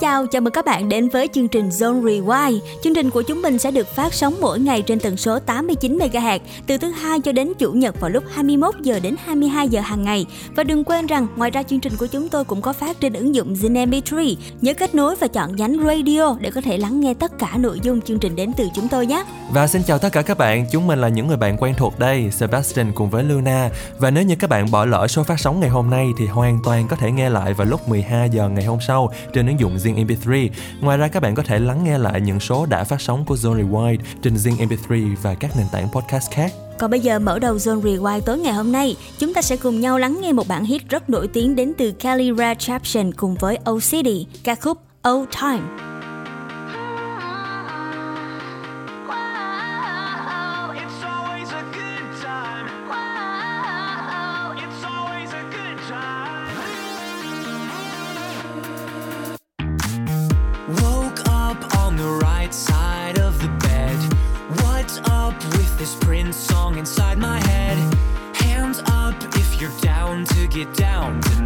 chào, chào mừng các bạn đến với chương trình Zone Rewind. Chương trình của chúng mình sẽ được phát sóng mỗi ngày trên tần số 89 MHz từ thứ hai cho đến chủ nhật vào lúc 21 giờ đến 22 giờ hàng ngày. Và đừng quên rằng ngoài ra chương trình của chúng tôi cũng có phát trên ứng dụng Zin MP3. Nhớ kết nối và chọn nhánh radio để có thể lắng nghe tất cả nội dung chương trình đến từ chúng tôi nhé. Và xin chào tất cả các bạn, chúng mình là những người bạn quen thuộc đây, Sebastian cùng với Luna. Và nếu như các bạn bỏ lỡ số phát sóng ngày hôm nay thì hoàn toàn có thể nghe lại vào lúc 12 giờ ngày hôm sau trên ứng dụng Zing MP3. Ngoài ra các bạn có thể lắng nghe lại những số đã phát sóng của Zone Rewind trên Zing MP3 và các nền tảng podcast khác. Còn bây giờ mở đầu Zone Rewind tối ngày hôm nay, chúng ta sẽ cùng nhau lắng nghe một bản hit rất nổi tiếng đến từ Kelly Rae Jepsen cùng với OCD, ca khúc Old Time.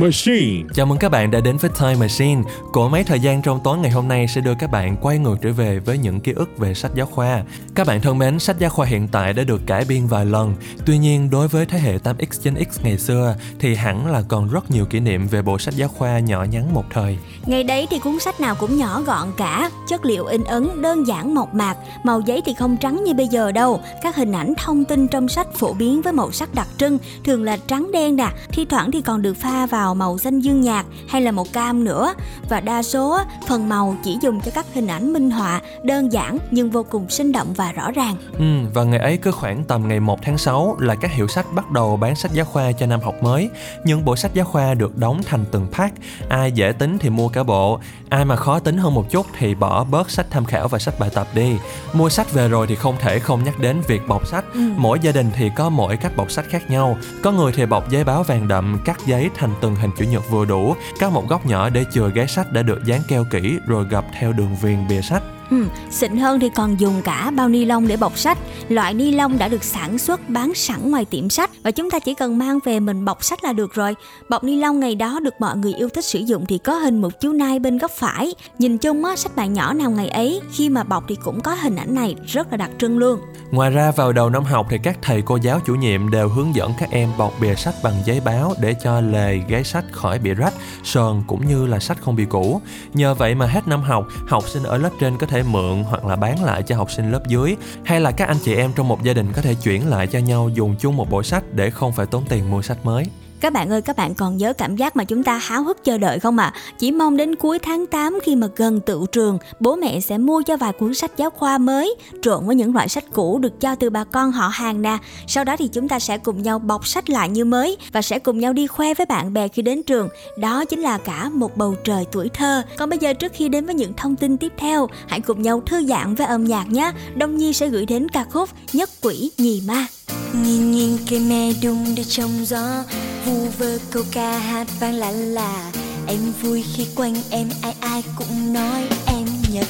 Machine. Chào mừng các bạn đã đến với Time Machine. Cỗ máy thời gian trong tối ngày hôm nay sẽ đưa các bạn quay ngược trở về với những ký ức về sách giáo khoa. Các bạn thân mến, sách giáo khoa hiện tại đã được cải biên vài lần. Tuy nhiên đối với thế hệ 8X Gen X ngày xưa thì hẳn là còn rất nhiều kỷ niệm về bộ sách giáo khoa nhỏ nhắn một thời. Ngày đấy thì cuốn sách nào cũng nhỏ gọn cả Chất liệu in ấn đơn giản mộc mạc Màu giấy thì không trắng như bây giờ đâu. Các hình ảnh thông tin trong sách phổ biến với màu sắc đặc trưng Thường là trắng đen nè Thi thoảng thì còn được pha vào màu xanh dương nhạt hay là màu cam nữa và đa số phần màu chỉ dùng cho các hình ảnh minh họa đơn giản nhưng vô cùng sinh động và rõ ràng. Ừ, và ngày ấy cứ khoảng tầm ngày 1 tháng 6 là các hiệu sách bắt đầu bán sách giáo khoa cho năm học mới. Những bộ sách giáo khoa được đóng thành từng pack, ai dễ tính thì mua cả bộ, ai mà khó tính hơn một chút thì bỏ bớt sách tham khảo và sách bài tập đi. Mua sách về rồi thì không thể không nhắc đến việc bọc sách. Ừ. Mỗi gia đình thì có mỗi cách bọc sách khác nhau. Có người thì bọc giấy báo vàng đậm, cắt giấy thành từng hình chữ nhật vừa đủ, có một góc nhỏ để chừa gáy sách đã được dán keo kỹ rồi gập theo đường viền bìa sách. Ừ, xịn hơn thì còn dùng cả bao ni lông để bọc sách. Loại ni lông đã được sản xuất bán sẵn ngoài tiệm sách và chúng ta chỉ cần mang về mình bọc sách là được rồi. Bọc ni lông ngày đó được mọi người yêu thích sử dụng thì có hình một chú nai bên góc phải. Nhìn chung á, sách bạn nhỏ nào ngày ấy khi mà bọc thì cũng có hình ảnh này rất là đặc trưng luôn. Ngoài ra vào đầu năm học thì các thầy cô giáo chủ nhiệm đều hướng dẫn các em bọc bìa sách bằng giấy báo để cho lề gáy sách khỏi bị rách, sờn cũng như là sách không bị cũ. Nhờ vậy mà hết năm học, học sinh ở lớp trên có thể mượn hoặc là bán lại cho học sinh lớp dưới, hay là các anh chị em trong một gia đình có thể chuyển lại cho nhau dùng chung một bộ sách để không phải tốn tiền mua sách mới. Các bạn ơi, các bạn còn nhớ cảm giác mà chúng ta háo hức chờ đợi không ạ? À? Chỉ mong đến cuối tháng 8 khi mà gần tự trường, bố mẹ sẽ mua cho vài cuốn sách giáo khoa mới, trộn với những loại sách cũ được cho từ bà con họ hàng nè. Sau đó thì chúng ta sẽ cùng nhau bọc sách lại như mới và sẽ cùng nhau đi khoe với bạn bè khi đến trường. Đó chính là cả một bầu trời tuổi thơ. Còn bây giờ trước khi đến với những thông tin tiếp theo, hãy cùng nhau thư giãn với âm nhạc nhé. Đông Nhi sẽ gửi đến ca khúc Nhất Quỷ Nhì Ma. Nhìn nhìn cây me đung đưa trong gió, vu vơ câu ca hát vang lạ là em vui khi quanh em ai ai cũng nói em nhật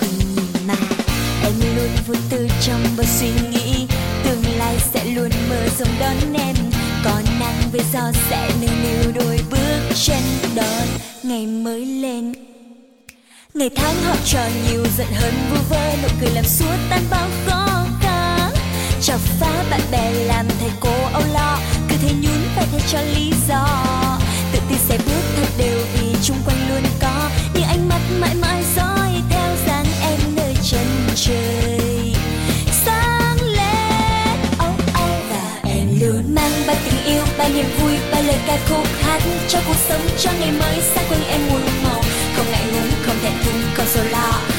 quỳnh nhìn mà. Em luôn vui tư trong bao suy nghĩ, tương lai sẽ luôn mơ rộng đón em. Có nắng với gió sẽ nêu niu đôi bước chân đón ngày mới lên. Ngày tháng học trò nhiều giận hơn vu vơ nụ cười làm suốt tan bao khó chọc phá bạn bè làm thầy cô âu lo. Cứ thế nhún vai thay cho lý do. Tự tin sẽ bước thật đều vì chung quanh luôn có. Những ánh mắt mãi mãi dõi theo dáng em nơi chân trời. Sáng lên oh oh và em luôn mang bao tình yêu, bao niềm vui, bao lời ca khúc hát cho cuộc sống cho ngày mới. Xa quanh em muôn màu, không ngại ngùng, không thẹn thùng không sầu lo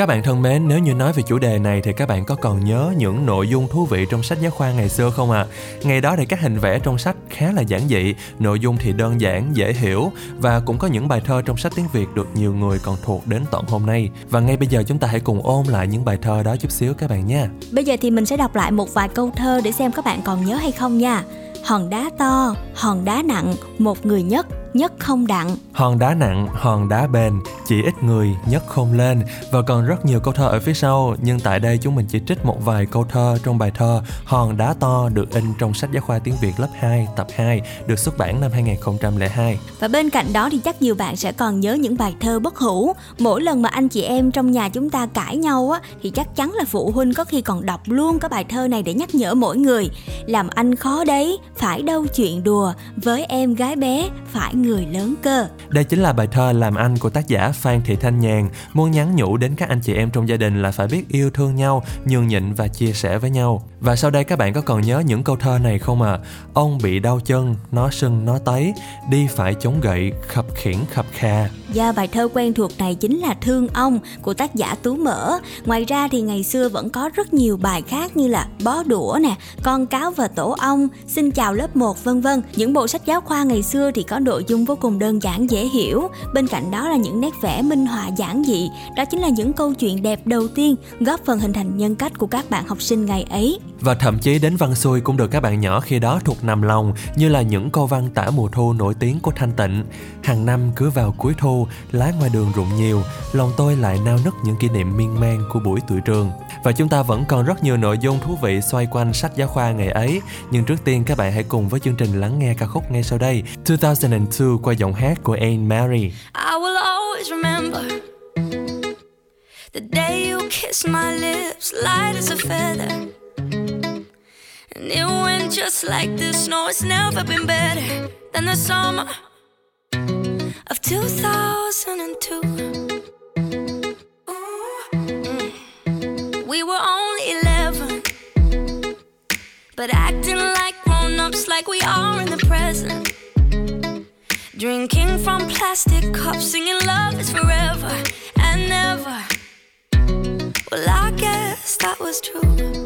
Các bạn thân mến, nếu như nói về chủ đề này thì các bạn có còn nhớ những nội dung thú vị trong sách giáo khoa ngày xưa không ạ? À? Ngày đó thì các hình vẽ trong sách khá là giản dị, nội dung thì đơn giản, dễ hiểu và cũng có những bài thơ trong sách tiếng Việt được nhiều người còn thuộc đến tận hôm nay. Và ngay bây giờ chúng ta hãy cùng ôn lại những bài thơ đó chút xíu các bạn nha. Bây giờ thì mình sẽ đọc lại một vài câu thơ để xem các bạn còn nhớ hay không nha. Hòn đá to, hòn đá nặng, một người nhất nhất không đặng. Hòn đá nặng hòn đá bền chỉ ít người nhất không lên. Và còn rất nhiều câu thơ ở phía sau nhưng tại đây chúng mình chỉ trích một vài câu thơ trong bài thơ hòn đá to được in trong sách giáo khoa tiếng Việt lớp 2 tập 2 được xuất bản năm 2002 và bên cạnh đó thì chắc nhiều bạn sẽ còn nhớ những bài thơ bất hủ. Mỗi lần mà anh chị em trong nhà chúng ta cãi nhau á thì chắc chắn là phụ huynh có khi còn đọc luôn cái bài thơ này để nhắc nhở mỗi người. Làm anh khó đấy phải đâu chuyện đùa với em gái bé phải người lớn cơ. Đây chính là bài thơ Làm Anh của tác giả Phan Thị Thanh Nhàn, muốn nhắn nhủ đến các anh chị em trong gia đình là phải biết yêu thương nhau, nhường nhịn và chia sẻ với nhau. Và sau đây các bạn có còn nhớ những câu thơ này không ạ? À? Ông bị đau chân, nó sưng nó tấy, đi phải chống gậy, khập khiển khập kha. Và bài thơ quen thuộc này chính là Thương ông của tác giả Tú Mỡ. Ngoài ra thì ngày xưa vẫn có rất nhiều bài khác như là Bó đũa nè, Con cáo và tổ ong, Xin chào lớp 1 vân vân. Những bộ sách giáo khoa ngày xưa thì có nội dung vô cùng đơn giản dễ hiểu bên cạnh đó là những nét vẽ minh họa giản dị đó chính là những câu chuyện đẹp đầu tiên góp phần hình thành nhân cách của các bạn học sinh ngày ấy và thậm chí đến văn xuôi cũng được các bạn nhỏ khi đó thuộc nằm lòng như là những câu văn tả mùa thu nổi tiếng của Thanh Tịnh. Hàng năm cứ vào cuối thu, lá ngoài đường rụng nhiều, lòng tôi lại nao nức những kỷ niệm miên man của buổi tuổi trường. Và chúng ta vẫn còn rất nhiều nội dung thú vị xoay quanh sách giáo khoa ngày ấy. Nhưng trước tiên các bạn hãy cùng với chương trình lắng nghe ca khúc ngay sau đây 2002 qua giọng hát của Anne Mary. I will always remember The day you kissed my lips light as a feather And it went just like this. No, it's never been better than the summer of 2002. Mm. We were only 11, but acting like grown ups, like we are in the present. Drinking from plastic cups, singing love is forever and never. Well, I guess that was true.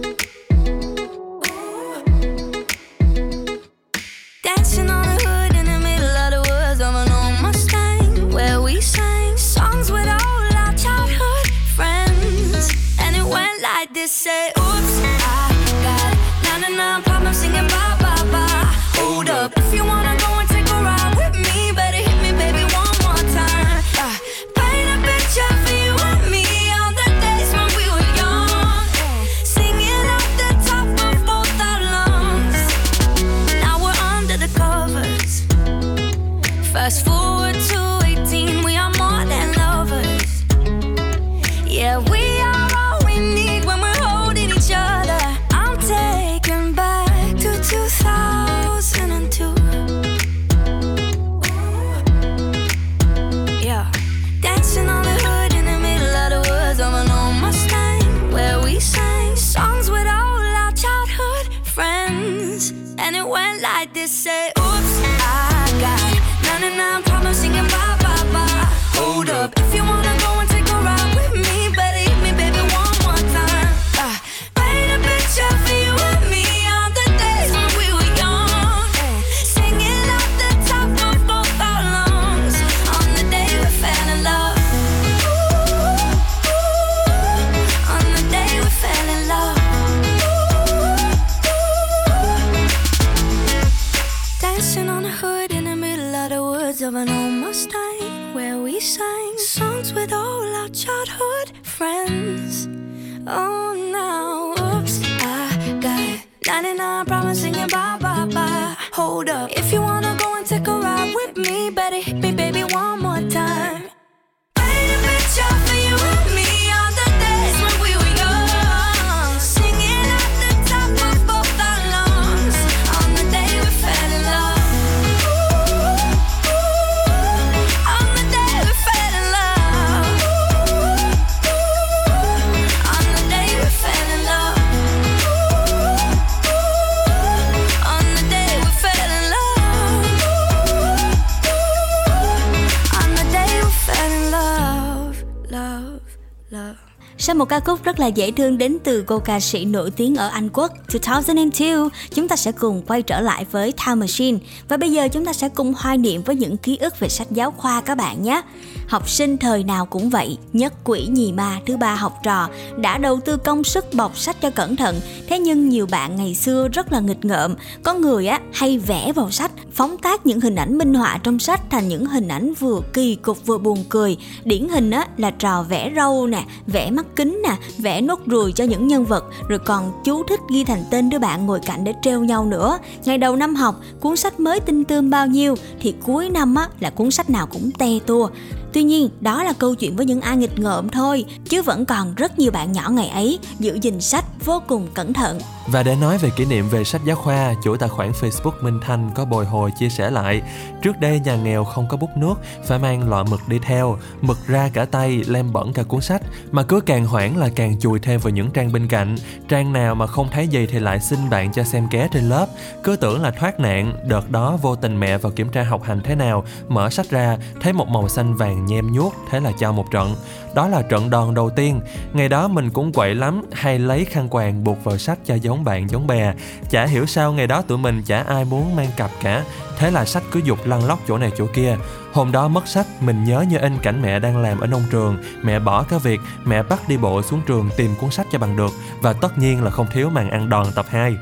Khúc rất là dễ thương đến từ cô ca sĩ nổi tiếng ở Anh Quốc 2002, chúng ta sẽ cùng quay trở lại với Time Machine và bây giờ chúng ta sẽ cùng hoài niệm với những ký ức về sách giáo khoa các bạn nhé. Học sinh thời nào cũng vậy, nhất quỷ nhì ma thứ ba học trò đã đầu tư công sức bọc sách cho cẩn thận, thế nhưng nhiều bạn ngày xưa rất là nghịch ngợm, có người á hay vẽ vào sách, phóng tác những hình ảnh minh họa trong sách thành những hình ảnh vừa kỳ cục vừa buồn cười. Điển hình á là trò vẽ râu nè, vẽ mắt kính nè, vẽ nốt ruồi cho những nhân vật, rồi còn chú thích ghi thành tên đứa bạn ngồi cạnh để treo nhau nữa. Ngày đầu năm học, cuốn sách mới tinh tươm bao nhiêu thì cuối năm á là cuốn sách nào cũng te tua. Tuy nhiên, đó là câu chuyện với những ai nghịch ngợm thôi, chứ vẫn còn rất nhiều bạn nhỏ ngày ấy giữ gìn sách vô cùng cẩn thận. Và để nói về kỷ niệm về sách giáo khoa, chủ tài khoản Facebook Minh Thanh có bồi hồi chia sẻ lại. Trước đây nhà nghèo không có bút nước, phải mang lọ mực đi theo, mực ra cả tay, lem bẩn cả cuốn sách. Mà cứ càng hoảng là càng chùi thêm vào những trang bên cạnh. Trang nào mà không thấy gì thì lại xin bạn cho xem ké trên lớp. Cứ tưởng là thoát nạn, đợt đó vô tình mẹ vào kiểm tra học hành thế nào, mở sách ra, thấy một màu xanh vàng nhem nhuốc, thế là cho một trận. Đó là trận đòn đầu tiên. Ngày đó mình cũng quậy lắm, hay lấy khăn quàng buộc vào sách cho giống bạn giống bè. Chả hiểu sao ngày đó tụi mình chả ai muốn mang cặp cả. Thế là sách cứ dục lăn lóc chỗ này chỗ kia. Hôm đó mất sách, mình nhớ như in cảnh mẹ đang làm ở nông trường. Mẹ bỏ cả việc, mẹ bắt đi bộ xuống trường tìm cuốn sách cho bằng được. Và tất nhiên là không thiếu màn ăn đòn tập 2.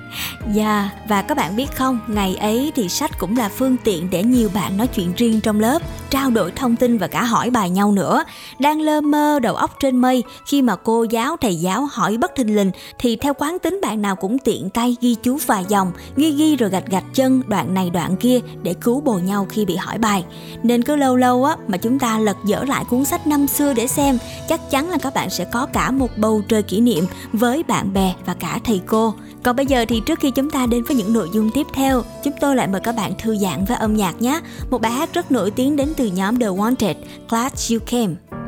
Dạ, yeah, và các bạn biết không, ngày ấy thì sách cũng là phương tiện để nhiều bạn nói chuyện riêng trong lớp, trao đổi thông tin và cả hỏi bài nhau nữa. Đang lơ mơ đầu óc trên mây, khi mà cô giáo, thầy giáo hỏi bất thình lình thì theo quán tính bạn nào cũng tiện tay ghi chú vài dòng, ghi ghi rồi gạch gạch chân đoạn này đoạn kia để cứu bồ nhau khi bị hỏi bài. Nên cứ lâu lâu á mà chúng ta lật dở lại cuốn sách năm xưa để xem, chắc chắn là các bạn sẽ có cả một bầu trời kỷ niệm với bạn bè và cả thầy cô. Còn bây giờ thì trước khi chúng ta đến với những nội dung tiếp theo, chúng tôi lại mời các bạn thư giãn với âm nhạc nhé. Một bài hát rất nổi tiếng đến từ nhóm The Wanted, Glad You Came.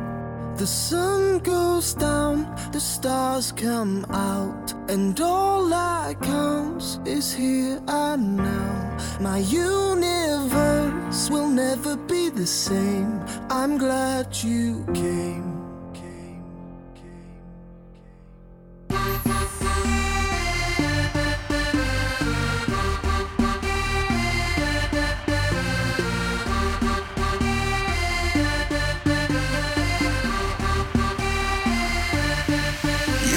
The sun goes down, the stars come out, and all that counts is here and now. My universe will never be the same. I'm glad you came.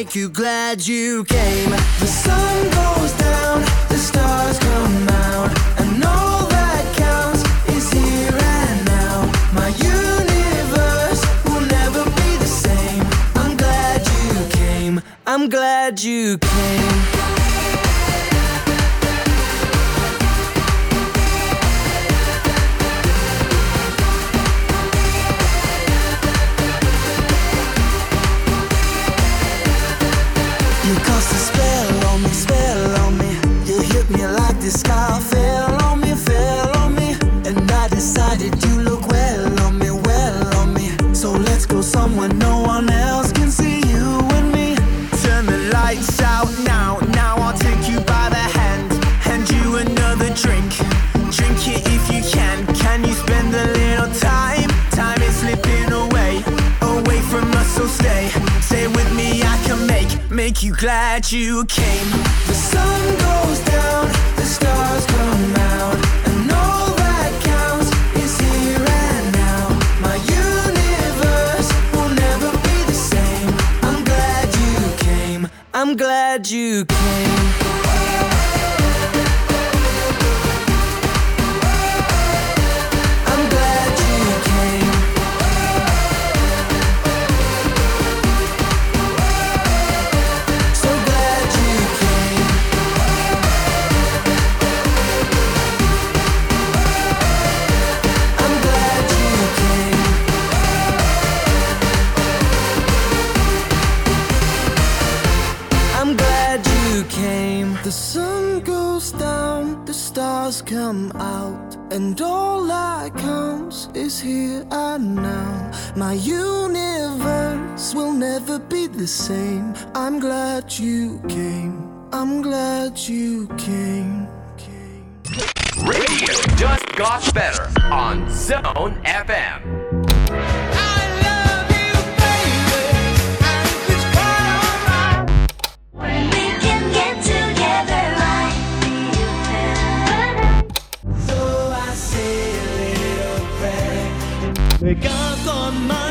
Make you glad you came. The sun make, you glad you came. The sun goes down, the stars come out, the same. I'm glad you came. I'm glad you came. Radio just got better on Zone FM. Người ca còn mãi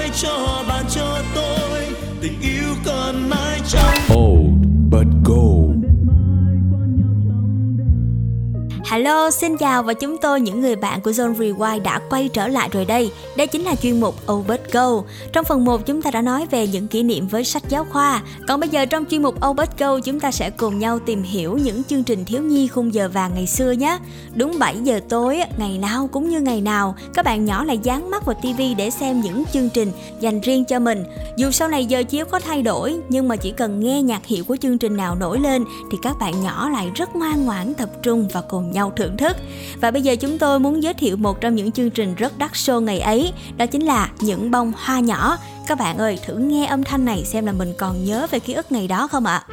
Hello, xin chào và chúng tôi những người bạn của Zone Rewind đã quay trở lại rồi đây. Đây chính là chuyên mục Obert Go. Trong phần 1 chúng ta đã nói về những kỷ niệm với sách giáo khoa. Còn bây giờ trong chuyên mục Obert Go chúng ta sẽ cùng nhau tìm hiểu những chương trình thiếu nhi khung giờ vàng ngày xưa nhé. Đúng 7 giờ tối, ngày nào cũng như ngày nào, các bạn nhỏ lại dán mắt vào TV để xem những chương trình dành riêng cho mình. Dù sau này giờ chiếu có thay đổi, nhưng mà chỉ cần nghe nhạc hiệu của chương trình nào nổi lên thì các bạn nhỏ lại rất ngoan ngoãn tập trung và cùng nhau thưởng thức. Và bây giờ chúng tôi muốn giới thiệu một trong những chương trình rất đắt show ngày ấy, đó chính là những bông hoa nhỏ. Các bạn ơi, thử nghe âm thanh này xem là mình còn nhớ về ký ức ngày đó không ạ?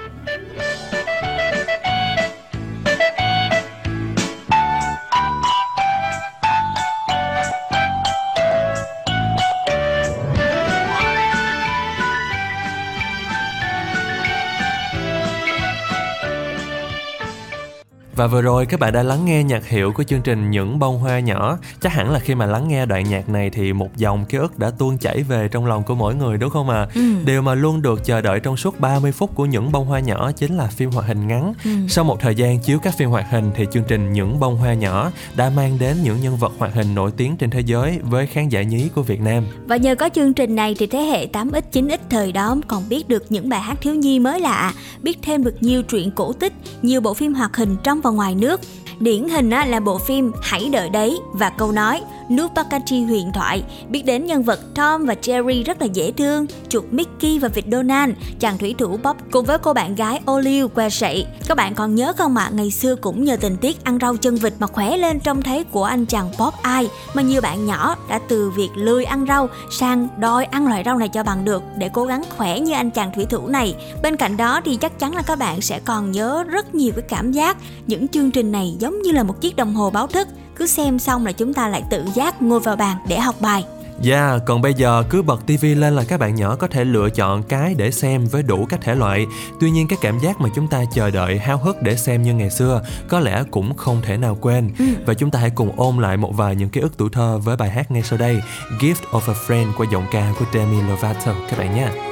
Và vừa rồi các bạn đã lắng nghe nhạc hiệu của chương trình Những bông hoa nhỏ. Chắc hẳn là khi mà lắng nghe đoạn nhạc này thì một dòng ký ức đã tuôn chảy về trong lòng của mỗi người đúng không ạ? À? Ừ. Điều mà luôn được chờ đợi trong suốt 30 phút của Những bông hoa nhỏ chính là phim hoạt hình ngắn. Ừ. Sau một thời gian chiếu các phim hoạt hình thì chương trình Những bông hoa nhỏ đã mang đến những nhân vật hoạt hình nổi tiếng trên thế giới với khán giả nhí của Việt Nam. Và nhờ có chương trình này thì thế hệ 8X 9X thời đó còn biết được những bài hát thiếu nhi mới lạ, biết thêm được nhiều truyện cổ tích, nhiều bộ phim hoạt hình trong và ngoài nước. Điển hình á, là bộ phim Hãy đợi đấy và câu nói Nước pacati huyền thoại biết đến nhân vật Tom và Jerry rất là dễ thương, chuột Mickey và vịt Donald, chàng thủy thủ Bob cùng với cô bạn gái Olive que sậy. Các bạn còn nhớ không ạ, ngày xưa cũng nhờ tình tiết ăn rau chân vịt mà khỏe lên trông thấy của anh chàng Bob ai mà nhiều bạn nhỏ đã từ việc lười ăn rau sang đòi ăn loại rau này cho bằng được để cố gắng khỏe như anh chàng thủy thủ này. Bên cạnh đó thì chắc chắn là các bạn sẽ còn nhớ rất nhiều cái cảm giác những chương trình này giống như là một chiếc đồng hồ báo thức cứ xem xong là chúng ta lại tự giác ngồi vào bàn để học bài Yeah, còn bây giờ cứ bật TV lên là các bạn nhỏ có thể lựa chọn cái để xem với đủ các thể loại. Tuy nhiên cái cảm giác mà chúng ta chờ đợi háo hức để xem như ngày xưa có lẽ cũng không thể nào quên. Ừ. Và chúng ta hãy cùng ôm lại một vài những ký ức tuổi thơ với bài hát ngay sau đây, Gift of a Friend qua giọng ca của Demi Lovato các bạn nhé.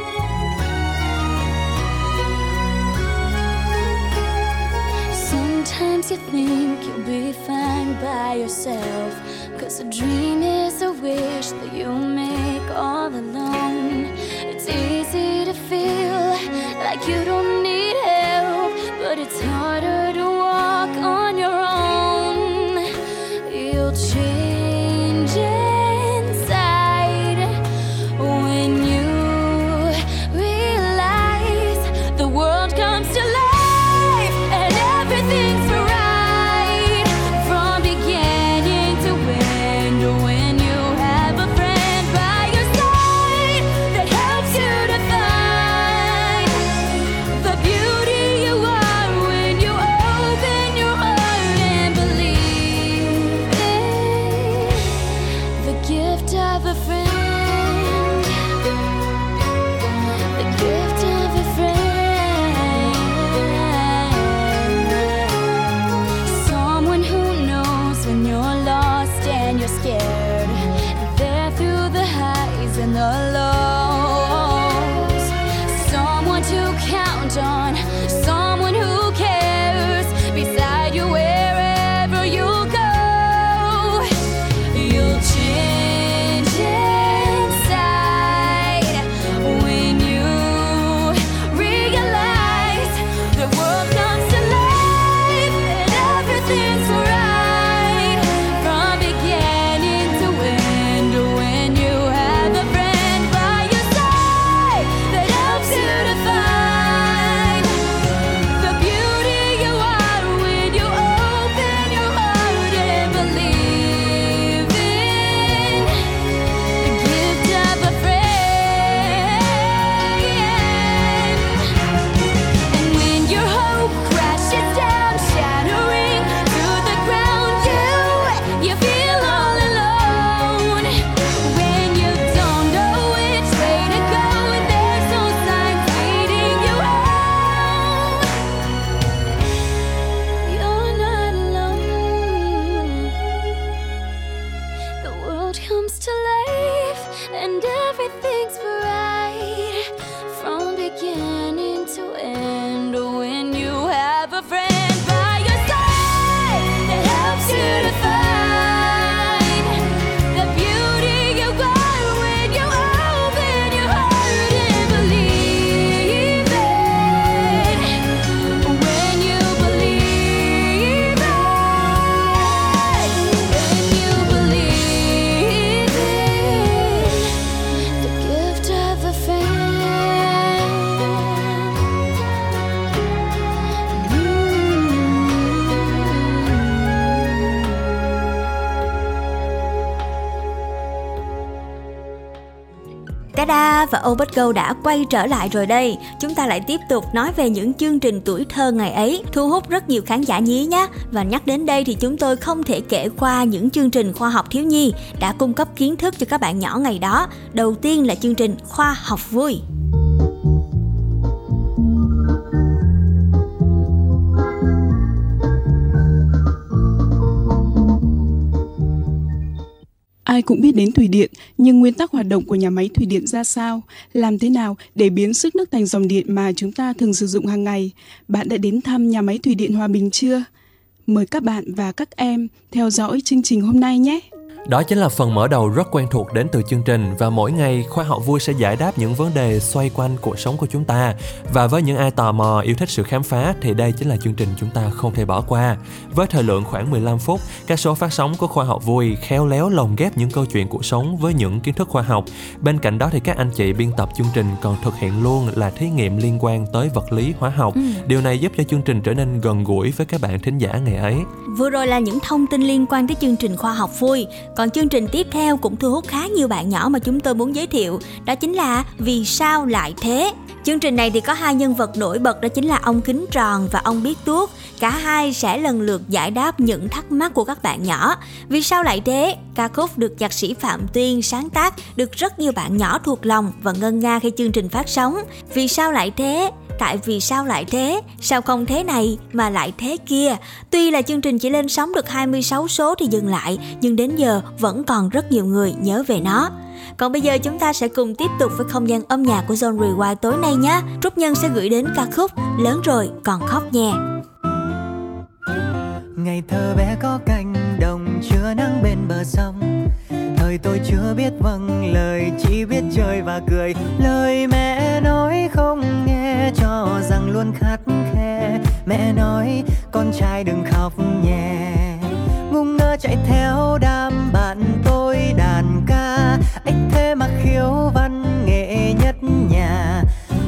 A dream is a wish that you make all alone. It's easy to feel like you don't Đa và Go đã quay trở lại rồi đây. Chúng ta lại tiếp tục nói về những chương trình tuổi thơ ngày ấy, thu hút rất nhiều khán giả nhí nhé. Và nhắc đến đây thì chúng tôi không thể kể qua những chương trình khoa học thiếu nhi đã cung cấp kiến thức cho các bạn nhỏ ngày đó. Đầu tiên là chương trình khoa học vui. Cũng biết đến thủy điện, nhưng nguyên tắc hoạt động của nhà máy thủy điện ra sao? Làm thế nào để biến sức nước thành dòng điện mà chúng ta thường sử dụng hàng ngày? Bạn đã đến thăm nhà máy thủy điện Hòa Bình chưa? Mời các bạn và các em theo dõi chương trình hôm nay nhé! Đó chính là phần mở đầu rất quen thuộc đến từ chương trình và mỗi ngày khoa học vui sẽ giải đáp những vấn đề xoay quanh cuộc sống của chúng ta. Và với những ai tò mò yêu thích sự khám phá thì đây chính là chương trình chúng ta không thể bỏ qua. Với thời lượng khoảng 15 phút, các số phát sóng của khoa học vui khéo léo lồng ghép những câu chuyện cuộc sống với những kiến thức khoa học. Bên cạnh đó thì các anh chị biên tập chương trình còn thực hiện luôn là thí nghiệm liên quan tới vật lý hóa học. Ừ. Điều này giúp cho chương trình trở nên gần gũi với các bạn thính giả ngày ấy. Vừa rồi là những thông tin liên quan tới chương trình khoa học vui. Còn chương trình tiếp theo cũng thu hút khá nhiều bạn nhỏ mà chúng tôi muốn giới thiệu, đó chính là Vì sao lại thế? Chương trình này thì có hai nhân vật nổi bật đó chính là ông Kính Tròn và ông Biết Tuốt. Cả hai sẽ lần lượt giải đáp những thắc mắc của các bạn nhỏ. Vì sao lại thế? Ca khúc được nhạc sĩ Phạm Tuyên sáng tác được rất nhiều bạn nhỏ thuộc lòng và ngân nga khi chương trình phát sóng. Vì sao lại thế? Tại vì sao lại thế, sao không thế này mà lại thế kia. Tuy là chương trình chỉ lên sóng được 26 số thì dừng lại, nhưng đến giờ vẫn còn rất nhiều người nhớ về nó. Còn bây giờ chúng ta sẽ cùng tiếp tục với không gian âm nhạc của Zone Rewind tối nay nhé. Trúc Nhân sẽ gửi đến ca khúc Lớn rồi còn khóc nhè. Ngày thơ bé có cánh đồng chưa nắng bên bờ sông đời tôi chưa biết vâng lời chỉ biết chơi và cười. Lời mẹ nói không nghe, cho rằng luôn khắt khe. Mẹ nói, con trai đừng khóc nhẹ. Ngu ngơ chạy theo đám bạn tôi đàn ca. Anh thế mà khiếu văn nghệ nhất nhà.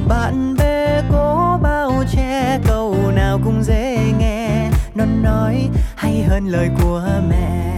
Bạn bè cố bao che, câu nào cũng dễ nghe. Nó nói, hay hơn lời của mẹ.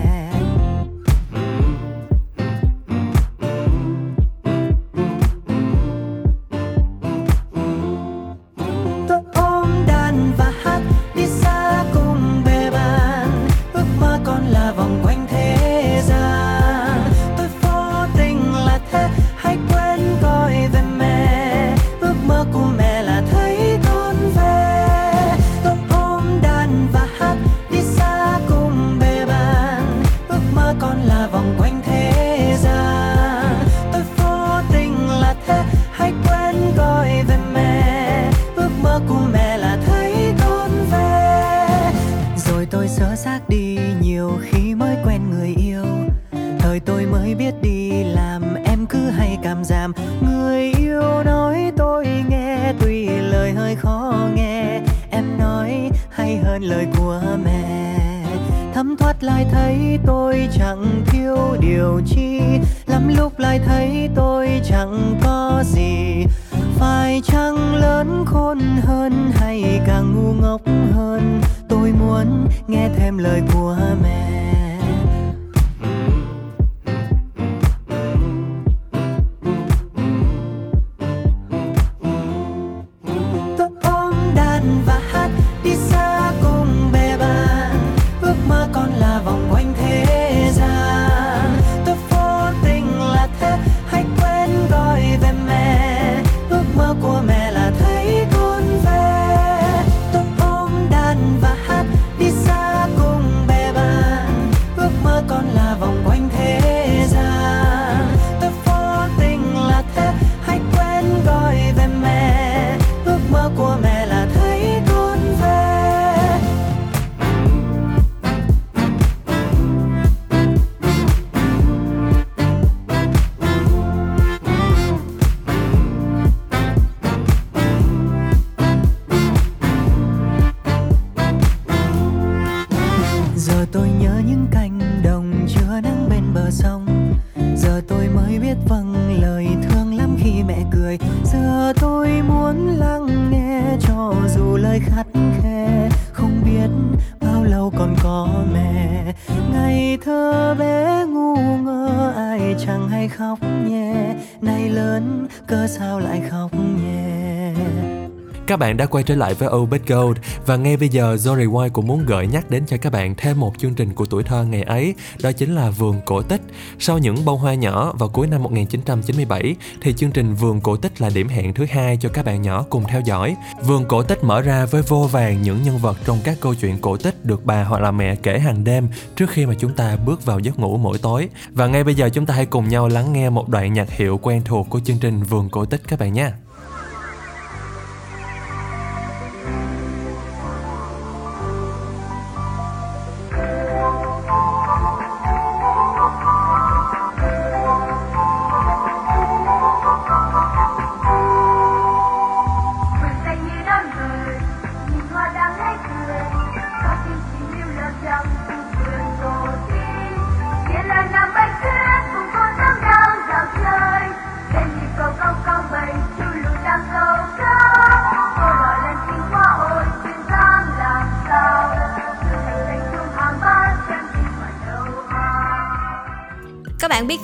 Các bạn đã quay trở lại với Obit Gold và ngay bây giờ Zoe White cũng muốn gợi nhắc đến cho các bạn thêm một chương trình của tuổi thơ ngày ấy, đó chính là Vườn Cổ Tích. Sau những bông hoa nhỏ vào cuối năm 1997 thì chương trình Vườn Cổ Tích là điểm hẹn thứ hai cho các bạn nhỏ cùng theo dõi. Vườn Cổ Tích mở ra với vô vàng những nhân vật trong các câu chuyện cổ tích được bà hoặc là mẹ kể hàng đêm trước khi mà chúng ta bước vào giấc ngủ mỗi tối. Và ngay bây giờ chúng ta hãy cùng nhau lắng nghe một đoạn nhạc hiệu quen thuộc của chương trình Vườn Cổ Tích các bạn nhé.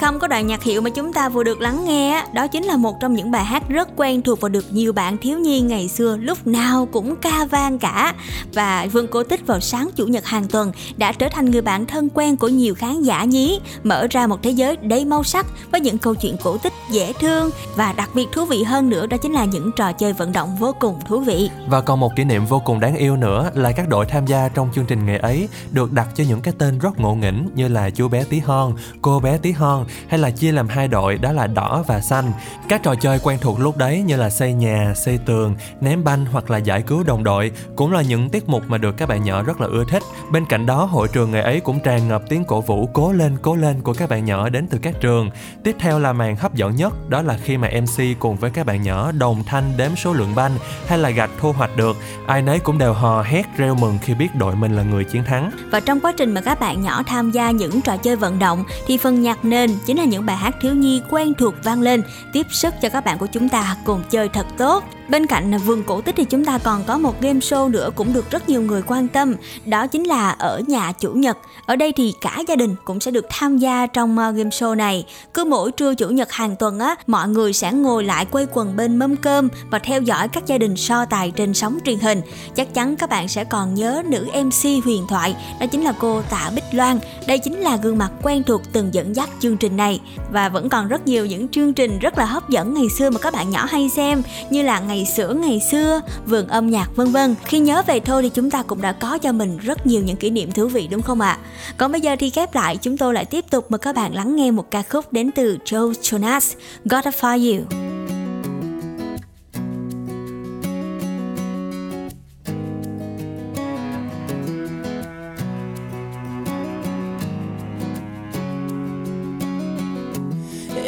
Biết trong có đoạn nhạc hiệu mà chúng ta vừa được lắng nghe đó chính là một trong những bài hát rất quen thuộc và được nhiều bạn thiếu nhi ngày xưa lúc nào cũng ca vang cả. Và Vương Cổ Tích vào sáng chủ nhật hàng tuần đã trở thành người bạn thân quen của nhiều khán giả nhí, mở ra một thế giới đầy màu sắc với những câu chuyện cổ tích dễ thương. Và đặc biệt thú vị hơn nữa đó chính là những trò chơi vận động vô cùng thú vị. Và còn một kỷ niệm vô cùng đáng yêu nữa là các đội tham gia trong chương trình ngày ấy được đặt cho những cái tên rất ngộ nghĩnh như là chú bé tí hon, cô bé tí hon hay hay là chia làm hai đội đó là đỏ và xanh. Các trò chơi quen thuộc lúc đấy như là xây nhà, xây tường, ném banh hoặc là giải cứu đồng đội cũng là những tiết mục mà được các bạn nhỏ rất là ưa thích. Bên cạnh đó, hội trường ngày ấy cũng tràn ngập tiếng cổ vũ cố lên cố lên của các bạn nhỏ đến từ các trường. Tiếp theo là màn hấp dẫn nhất, đó là khi mà MC cùng với các bạn nhỏ đồng thanh đếm số lượng banh hay là gạch thu hoạch được. Ai nấy cũng đều hò hét reo mừng khi biết đội mình là người chiến thắng. Và trong quá trình mà các bạn nhỏ tham gia những trò chơi vận động thì phần nhạc nền chính là những bài hát thiếu nhi quen thuộc vang lên tiếp sức cho các bạn của chúng ta cùng chơi thật tốt Bên cạnh vườn cổ tích thì chúng ta còn có một game show nữa cũng được rất nhiều người quan tâm, đó chính là ở nhà chủ nhật. Ở đây thì cả gia đình cũng sẽ được tham gia trong ờ, game show này. Cứ mỗi trưa chủ nhật hàng tuần á, mọi người sẽ ngồi lại quây quần bên mâm cơm và theo dõi các gia đình so tài trên sóng truyền hình. Chắc chắn các bạn sẽ còn nhớ nữ MC huyền thoại, đó chính là cô Tạ Bích Loan. Đây chính là gương mặt quen thuộc từng dẫn dắt chương trình này và vẫn còn rất nhiều những chương trình rất là hấp dẫn ngày xưa mà các bạn nhỏ hay xem như là ngày sữa ngày xưa vườn âm nhạc vân vân khi nhớ về thôi thì chúng ta cũng đã có cho mình rất nhiều những kỷ niệm thú vị, đúng không ạ? Còn bây giờ thì khép lại, chúng tôi lại tiếp tục mời các bạn lắng nghe một ca khúc đến từ Joe Jonas, Gotta For You.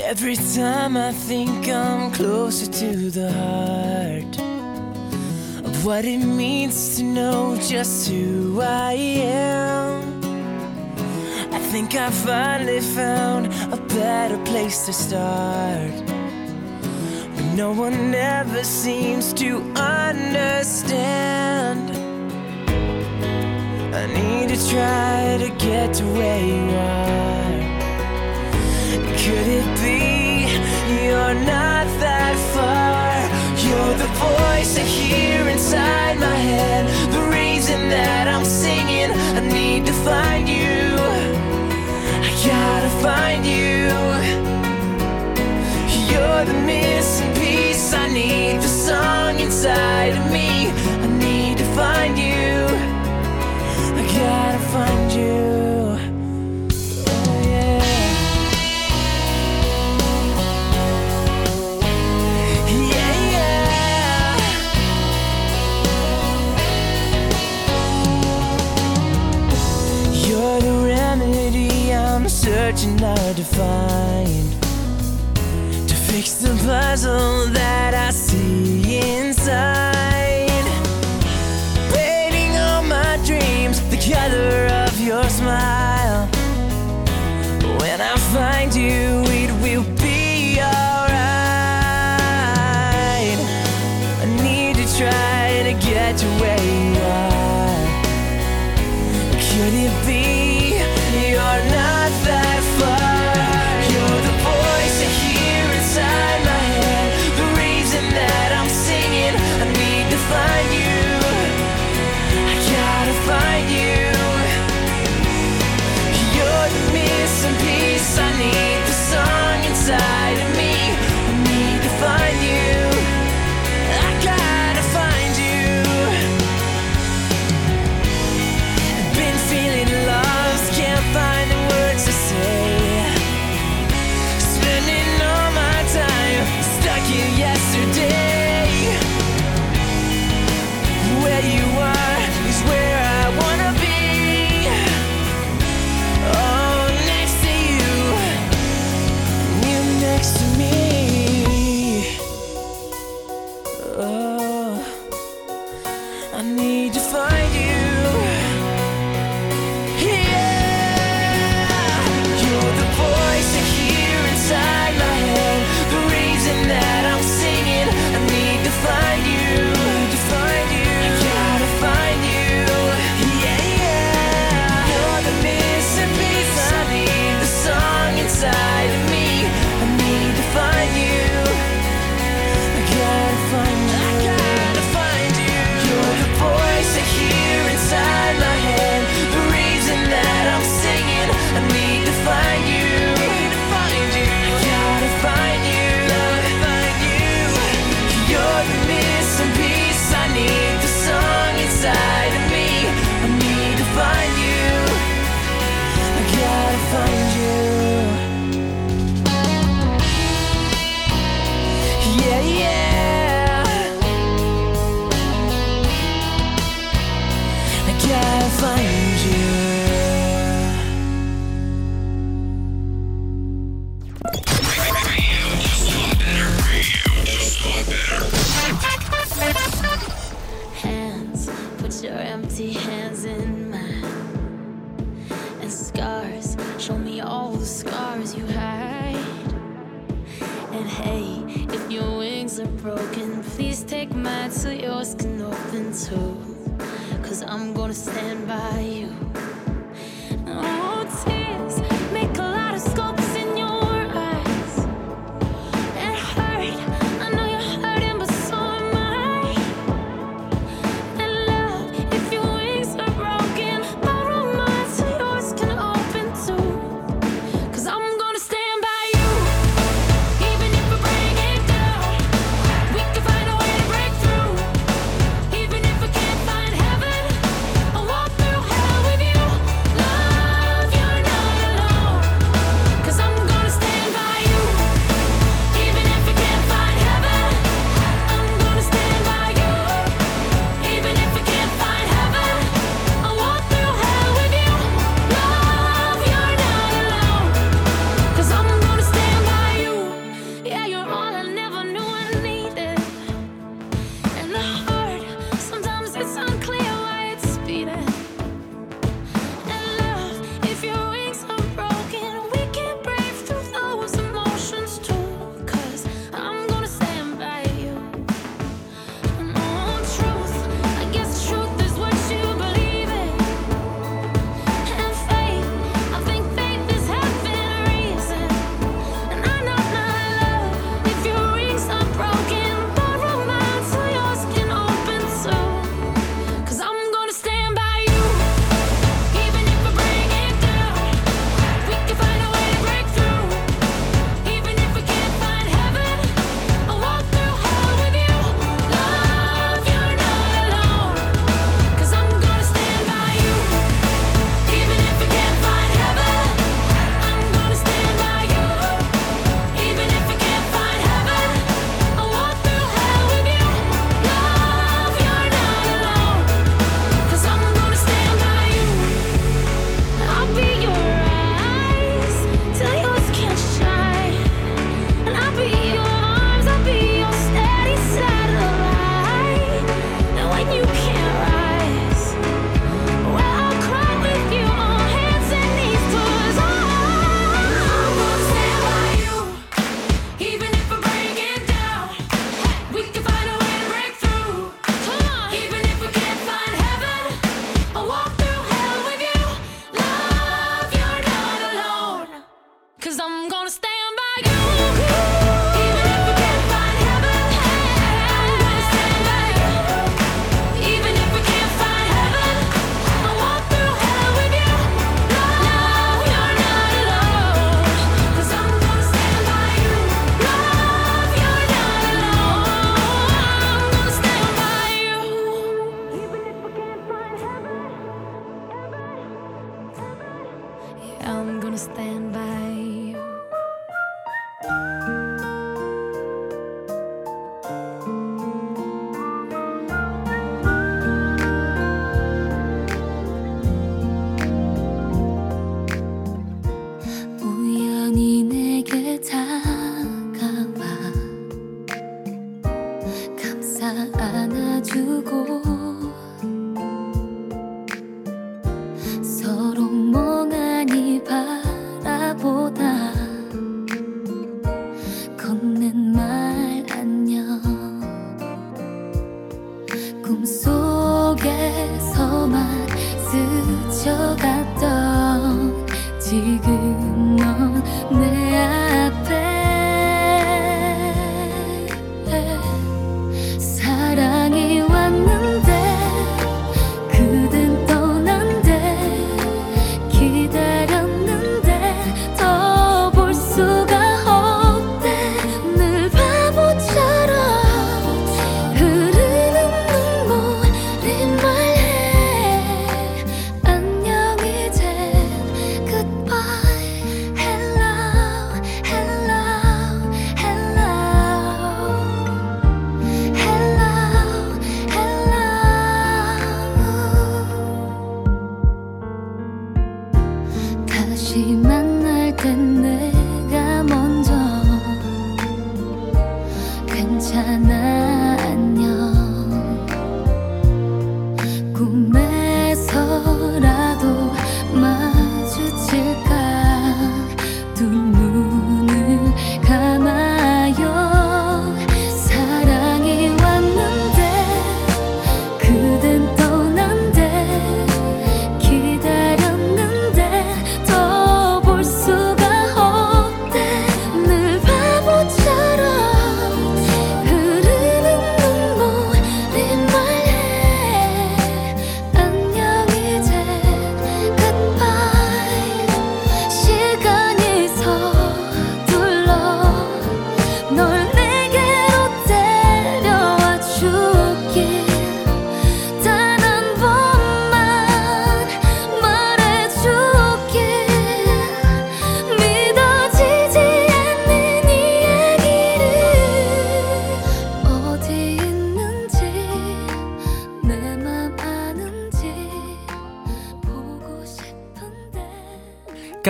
Every time I think I'm closer to the heart what it means to know just who I am, I think I finally found a better place to start. But no one ever seems to understand. I need to try to get to where you are. Could it be you're not? You're the voice I hear inside my head, the reason that I'm singing. I need to find you. I gotta find you. You're the missing piece. I need the song inside of me. I need to find you. I gotta find you. Searching to find to fix the puzzle that I see inside. Painting all my dreams the color of your smile. When I find you, it will be alright. I need to try to get to where you are. Could it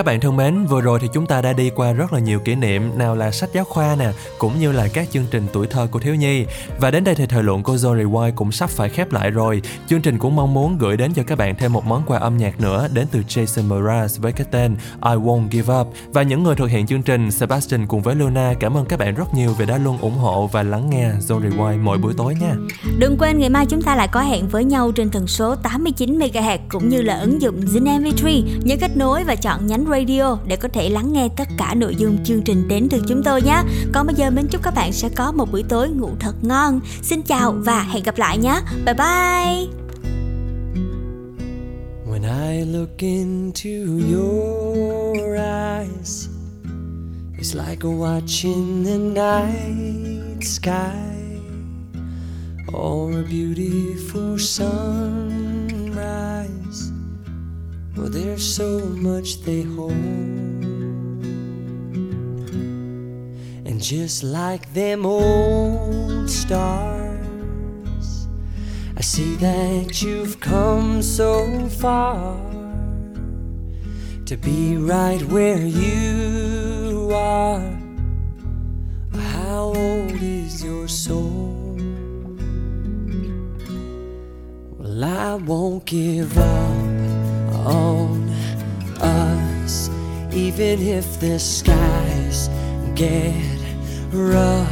Các bạn thân mến, vừa rồi thì chúng ta đã đi qua rất là nhiều kỷ niệm, nào là sách giáo khoa nè, cũng như là các chương trình tuổi thơ của thiếu nhi. Và đến đây thì thời lượng của Zory White cũng sắp phải khép lại rồi. Chương trình cũng mong muốn gửi đến cho các bạn thêm một món quà âm nhạc nữa đến từ Jason Mraz với cái tên I Won't Give Up. Và những người thực hiện chương trình Sebastian cùng với Luna cảm ơn các bạn rất nhiều vì đã luôn ủng hộ và lắng nghe Zory White mỗi buổi tối nha. Đừng quên ngày mai chúng ta lại có hẹn với nhau trên tần số 89 MHz cũng như là ứng dụng Zin MP3. Nhớ kết nối và chọn nhánh radio Radio để có thể lắng nghe tất cả nội dung chương trình đến từ chúng tôi nhé. Còn bây giờ mình chúc các bạn sẽ có một buổi tối ngủ thật ngon. Xin chào và hẹn gặp lại nhé. Bye bye. When I look into your eyes, it's like watching the night sky or a beautiful sunrise. There's so much they hold. And just like them old stars, I see that you've come so far to be right where you are. How old is your soul? Well, I won't give up on us, even if the skies get rough.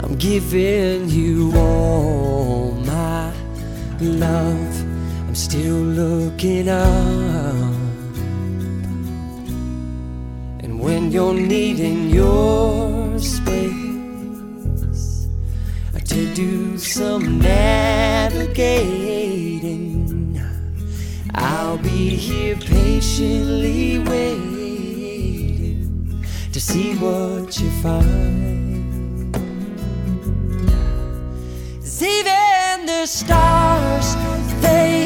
I'm giving you all my love. I'm still looking up. And when you're needing your space to do some navigating, I'll be here patiently waiting to see what you find. even the stars, they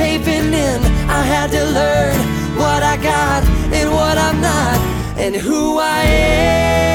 caving in. I had to learn what I got and what I'm not, and who I am.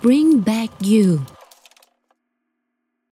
Bring back you.